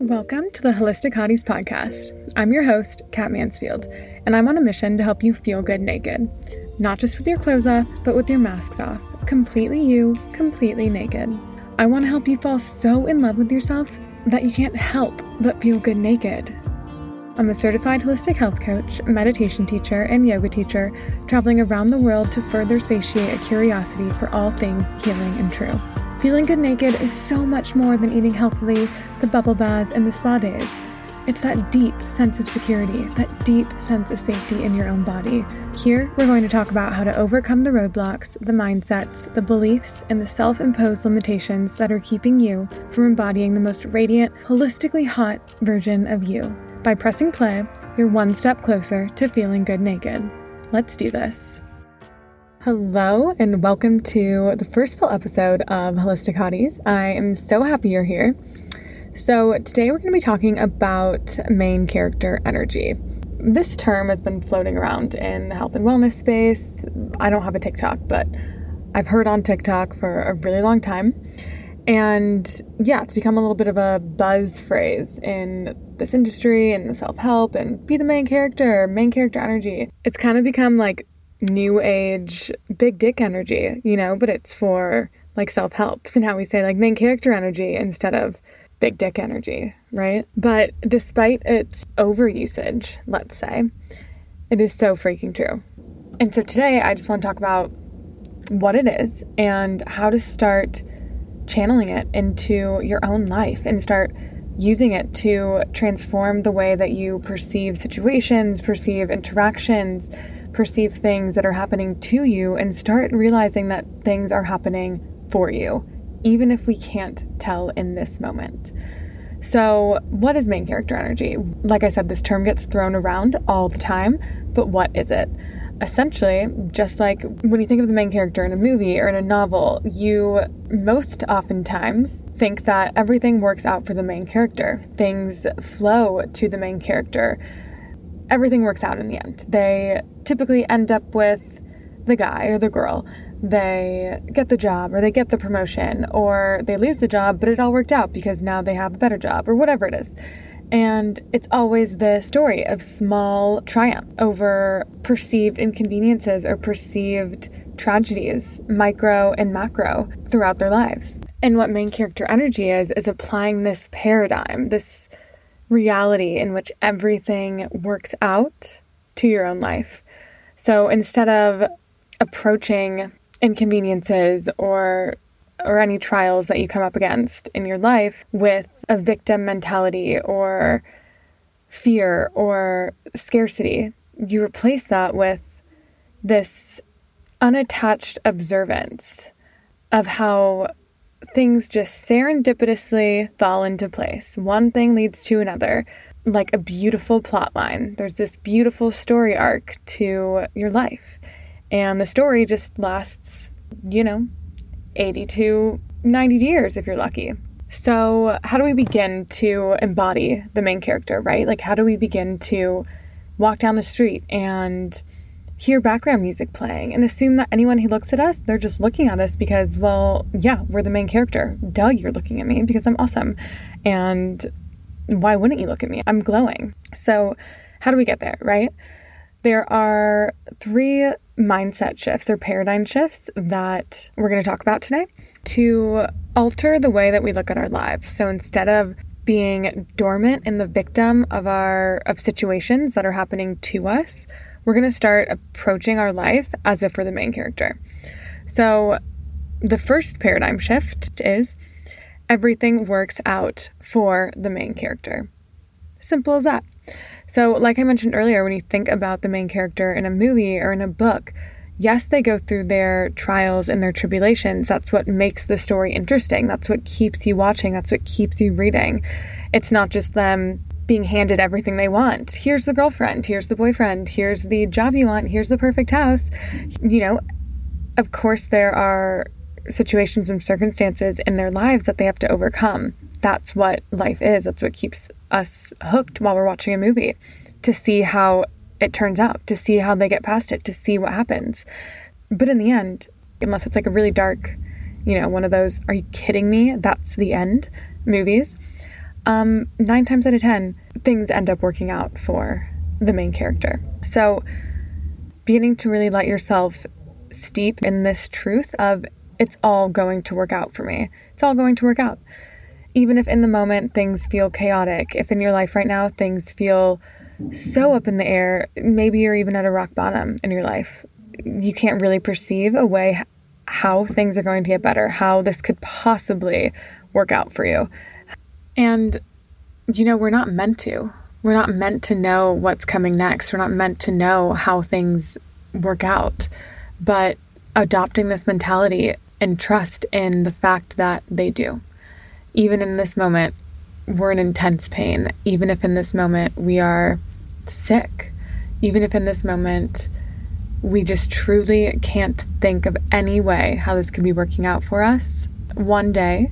Welcome to the Holistic Hotties podcast. I'm your host, Kat Mansfield, and I'm on a mission to help you feel good naked. Not just with your clothes off, but with your masks off. Completely you, completely naked. I want to help you fall so in love with yourself that you can't help but feel good naked. I'm a certified holistic health coach, meditation teacher, and yoga teacher, traveling around the world to further satiate a curiosity for all things healing and true. Feeling good naked is so much more than eating healthily, the bubble baths, and the spa days. It's that deep sense of security, that deep sense of safety in your own body. Here, we're going to talk about how to overcome the roadblocks, the mindsets, the beliefs, and the self imposed limitations that are keeping you from embodying the most radiant, holistically hot version of you. By pressing play, you're one step closer to feeling good naked. Let's do this. Hello, and welcome to the first full episode of Holistic Hotties. I am so happy you're here. So, today we're going to be talking about main character energy. This term has been floating around in the health and wellness space. I don't have a TikTok, but I've heard on TikTok for a really long time. And yeah, it's become a little bit of a buzz phrase in this industry and the self help and be the main character, main character energy. It's kind of become like new age big dick energy, you know, but it's for like self help. So now we say like main character energy instead of big dick energy, right? But despite its overusage, let's say, it is so freaking true. And so today I just want to talk about what it is and how to start channeling it into your own life and start using it to transform the way that you perceive situations, perceive interactions, perceive things that are happening to you and start realizing that things are happening for you, even if we can't tell in this moment. So, what is main character energy? Like I said, this term gets thrown around all the time, but what is it? Essentially, just like when you think of the main character in a movie or in a novel, you most oftentimes think that everything works out for the main character. Things flow to the main character everything works out in the end. They typically end up with the guy or the girl. They get the job or they get the promotion or they lose the job, but it all worked out because now they have a better job or whatever it is. And it's always the story of small triumph over perceived inconveniences or perceived tragedies, micro and macro, throughout their lives. And what main character energy is, is applying this paradigm, this reality in which everything works out to your own life. So instead of approaching inconveniences or or any trials that you come up against in your life with a victim mentality or fear or scarcity, you replace that with this unattached observance of how things just serendipitously fall into place. One thing leads to another, like a beautiful plot line. There's this beautiful story arc to your life. And the story just lasts, you know, 80 to 90 years if you're lucky. So, how do we begin to embody the main character, right? Like, how do we begin to walk down the street and hear background music playing and assume that anyone who looks at us, they're just looking at us because, well, yeah, we're the main character. Duh, you're looking at me because I'm awesome. And why wouldn't you look at me? I'm glowing. So, how do we get there, right? There are three mindset shifts or paradigm shifts that we're going to talk about today to alter the way that we look at our lives. So instead of being dormant in the victim of our of situations that are happening to us, we're going to start approaching our life as if we're the main character. So, the first paradigm shift is everything works out for the main character. Simple as that. So, like I mentioned earlier, when you think about the main character in a movie or in a book, yes, they go through their trials and their tribulations. That's what makes the story interesting. That's what keeps you watching. That's what keeps you reading. It's not just them being handed everything they want. Here's the girlfriend, here's the boyfriend, here's the job you want, here's the perfect house. You know, of course, there are situations and circumstances in their lives that they have to overcome. That's what life is. That's what keeps us hooked while we're watching a movie to see how it turns out, to see how they get past it, to see what happens. But in the end, unless it's like a really dark, you know, one of those, are you kidding me? That's the end movies um, nine times out of 10, things end up working out for the main character. So, beginning to really let yourself steep in this truth of it's all going to work out for me. It's all going to work out. Even if in the moment things feel chaotic, if in your life right now things feel so up in the air, maybe you're even at a rock bottom in your life, you can't really perceive a way how things are going to get better, how this could possibly work out for you. And, you know, we're not meant to. We're not meant to know what's coming next. We're not meant to know how things work out. But adopting this mentality and trust in the fact that they do. Even in this moment, we're in intense pain. Even if in this moment we are sick. Even if in this moment we just truly can't think of any way how this could be working out for us. One day,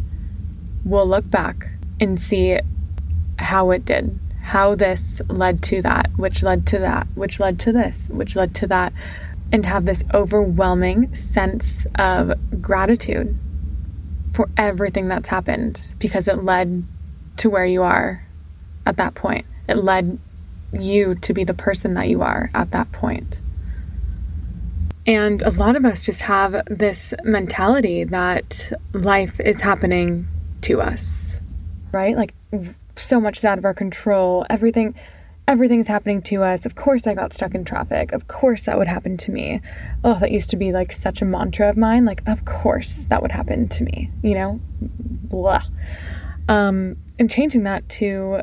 we'll look back and see how it did, how this led to that, which led to that, which led to this, which led to that, and have this overwhelming sense of gratitude for everything that's happened because it led to where you are at that point. It led you to be the person that you are at that point. And a lot of us just have this mentality that life is happening to us, right? Like so much is out of our control. Everything everything's happening to us. Of course I got stuck in traffic. Of course that would happen to me. Oh, that used to be like such a mantra of mine. Like, of course that would happen to me, you know? Blah. Um, and changing that to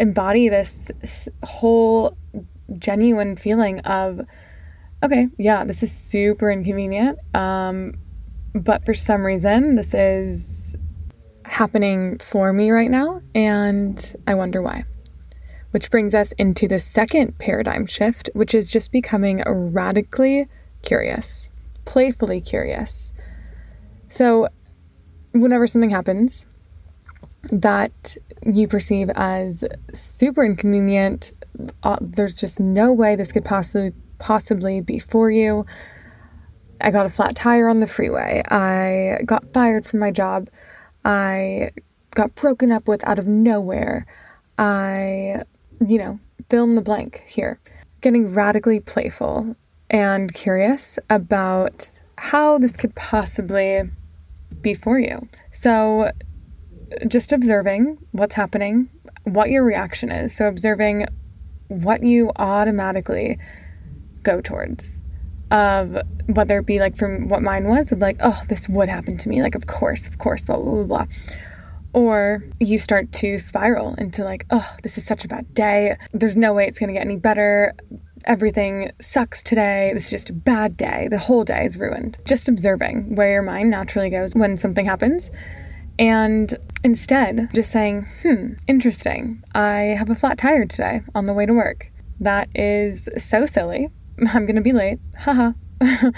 embody this, this whole genuine feeling of okay, yeah, this is super inconvenient. Um, but for some reason, this is happening for me right now, and I wonder why. Which brings us into the second paradigm shift, which is just becoming radically curious, playfully curious. So, whenever something happens that you perceive as super inconvenient, uh, there's just no way this could possibly possibly be for you. I got a flat tire on the freeway. I got fired from my job. I got broken up with out of nowhere. I, you know, fill in the blank here. Getting radically playful and curious about how this could possibly be for you. So, just observing what's happening, what your reaction is. So, observing what you automatically go towards of whether it be like from what mine was of like oh this would happen to me like of course of course blah blah blah blah. Or you start to spiral into like oh this is such a bad day. There's no way it's going to get any better. Everything sucks today. This is just a bad day. The whole day is ruined. Just observing where your mind naturally goes when something happens. And instead just saying hmm interesting. I have a flat tire today on the way to work. That is so silly I'm going to be late. Haha.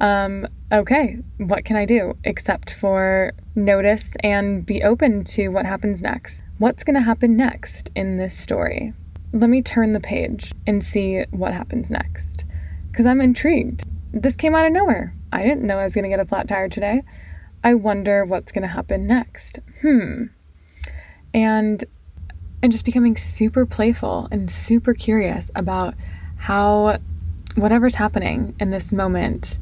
um, okay, what can I do except for notice and be open to what happens next? What's going to happen next in this story? Let me turn the page and see what happens next. Because I'm intrigued. This came out of nowhere. I didn't know I was going to get a flat tire today. I wonder what's going to happen next. Hmm. And and just becoming super playful and super curious about how whatever's happening in this moment,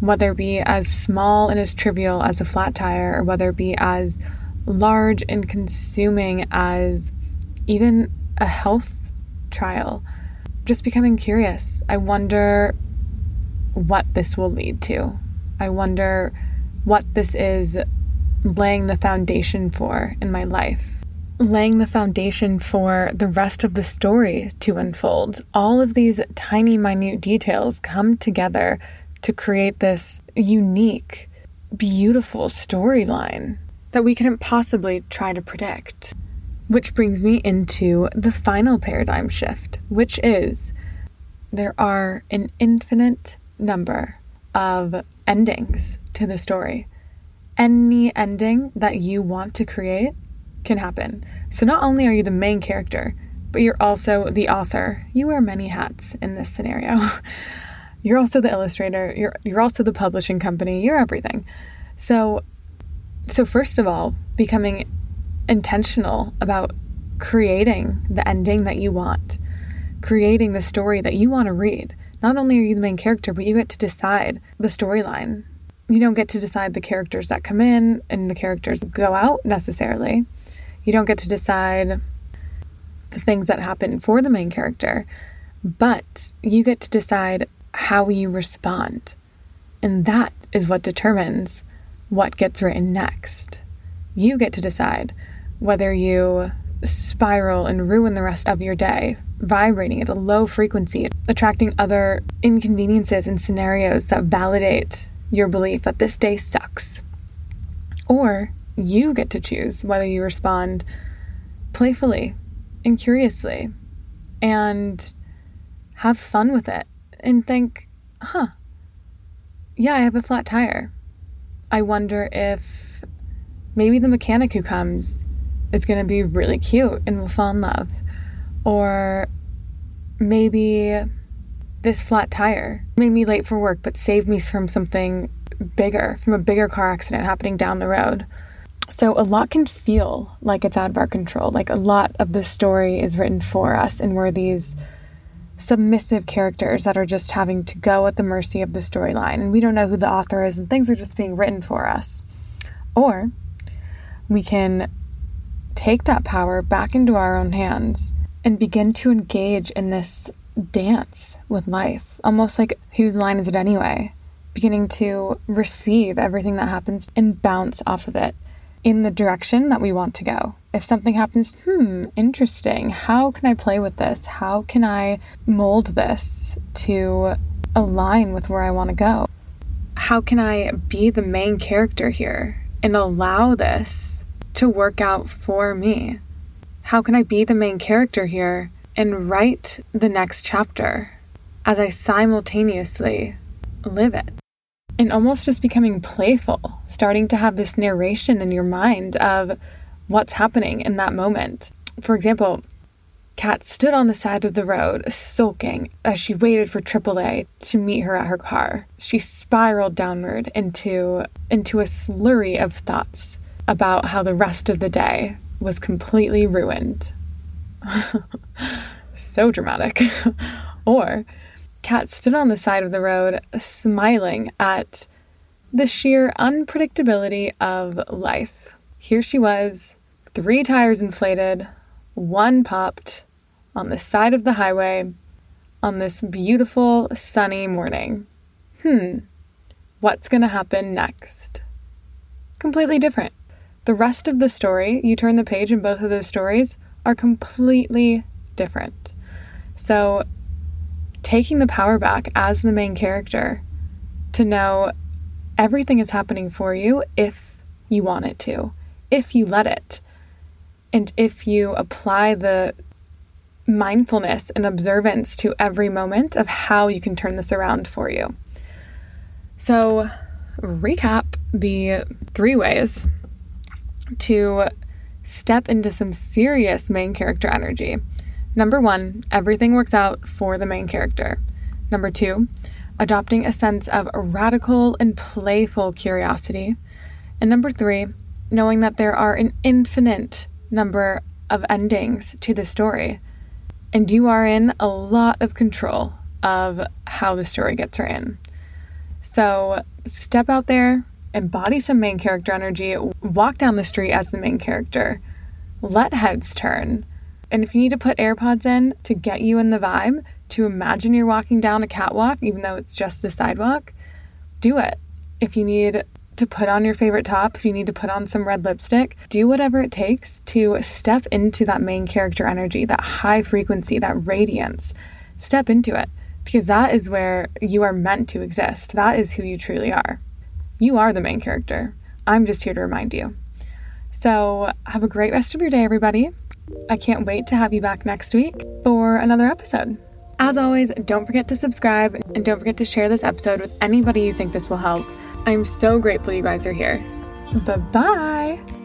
whether it be as small and as trivial as a flat tire, or whether it be as large and consuming as even a health trial, just becoming curious. I wonder what this will lead to. I wonder what this is laying the foundation for in my life laying the foundation for the rest of the story to unfold. All of these tiny, minute details come together to create this unique, beautiful storyline that we couldn't possibly try to predict. Which brings me into the final paradigm shift, which is there are an infinite number of endings to the story. Any ending that you want to create can happen. So not only are you the main character, but you're also the author. You wear many hats in this scenario. you're also the illustrator, you're you're also the publishing company, you're everything. So so first of all, becoming intentional about creating the ending that you want, creating the story that you want to read. Not only are you the main character, but you get to decide the storyline. You don't get to decide the characters that come in and the characters go out necessarily. You don't get to decide the things that happen for the main character, but you get to decide how you respond. And that is what determines what gets written next. You get to decide whether you spiral and ruin the rest of your day, vibrating at a low frequency, attracting other inconveniences and scenarios that validate your belief that this day sucks. Or you get to choose whether you respond playfully and curiously and have fun with it and think, huh, yeah, I have a flat tire. I wonder if maybe the mechanic who comes is going to be really cute and we'll fall in love. Or maybe this flat tire made me late for work but saved me from something bigger, from a bigger car accident happening down the road. So, a lot can feel like it's out of our control. Like, a lot of the story is written for us, and we're these submissive characters that are just having to go at the mercy of the storyline. And we don't know who the author is, and things are just being written for us. Or we can take that power back into our own hands and begin to engage in this dance with life, almost like whose line is it anyway? Beginning to receive everything that happens and bounce off of it in the direction that we want to go. If something happens, hmm, interesting. How can I play with this? How can I mold this to align with where I want to go? How can I be the main character here and allow this to work out for me? How can I be the main character here and write the next chapter as I simultaneously live it? And almost just becoming playful, starting to have this narration in your mind of what's happening in that moment. For example, Kat stood on the side of the road, sulking, as she waited for AAA to meet her at her car. She spiraled downward into, into a slurry of thoughts about how the rest of the day was completely ruined. so dramatic. or Kat stood on the side of the road, smiling at the sheer unpredictability of life. Here she was, three tires inflated, one popped, on the side of the highway on this beautiful sunny morning. Hmm, what's going to happen next? Completely different. The rest of the story, you turn the page in both of those stories, are completely different. So taking the power back as the main character to know everything is happening for you if you want it to, if you let it, and if you apply the mindfulness and observance to every moment of how you can turn this around for you. So, recap the three ways to step into some serious main character energy. Number one, everything works out for the main character. Number two, adopting a sense of radical and playful curiosity. And number three, knowing that there are an infinite number of endings to the story. And you are in a lot of control of how the story gets written. So step out there, embody some main character energy, walk down the street as the main character, let heads turn and if you need to put AirPods in to get you in the vibe, to imagine you're walking down a catwalk, even though it's just the sidewalk, do it. If you need to put on your favorite top, if you need to put on some red lipstick, do whatever it takes to step into that main character energy, that high frequency, that radiance. Step into it because that is where you are meant to exist. That is who you truly are. You are the main character. I'm just here to remind you. So, have a great rest of your day, everybody. I can't wait to have you back next week for another episode. As always, don't forget to subscribe and don't forget to share this episode with anybody you think this will help. I'm so grateful you guys are here. Bye bye.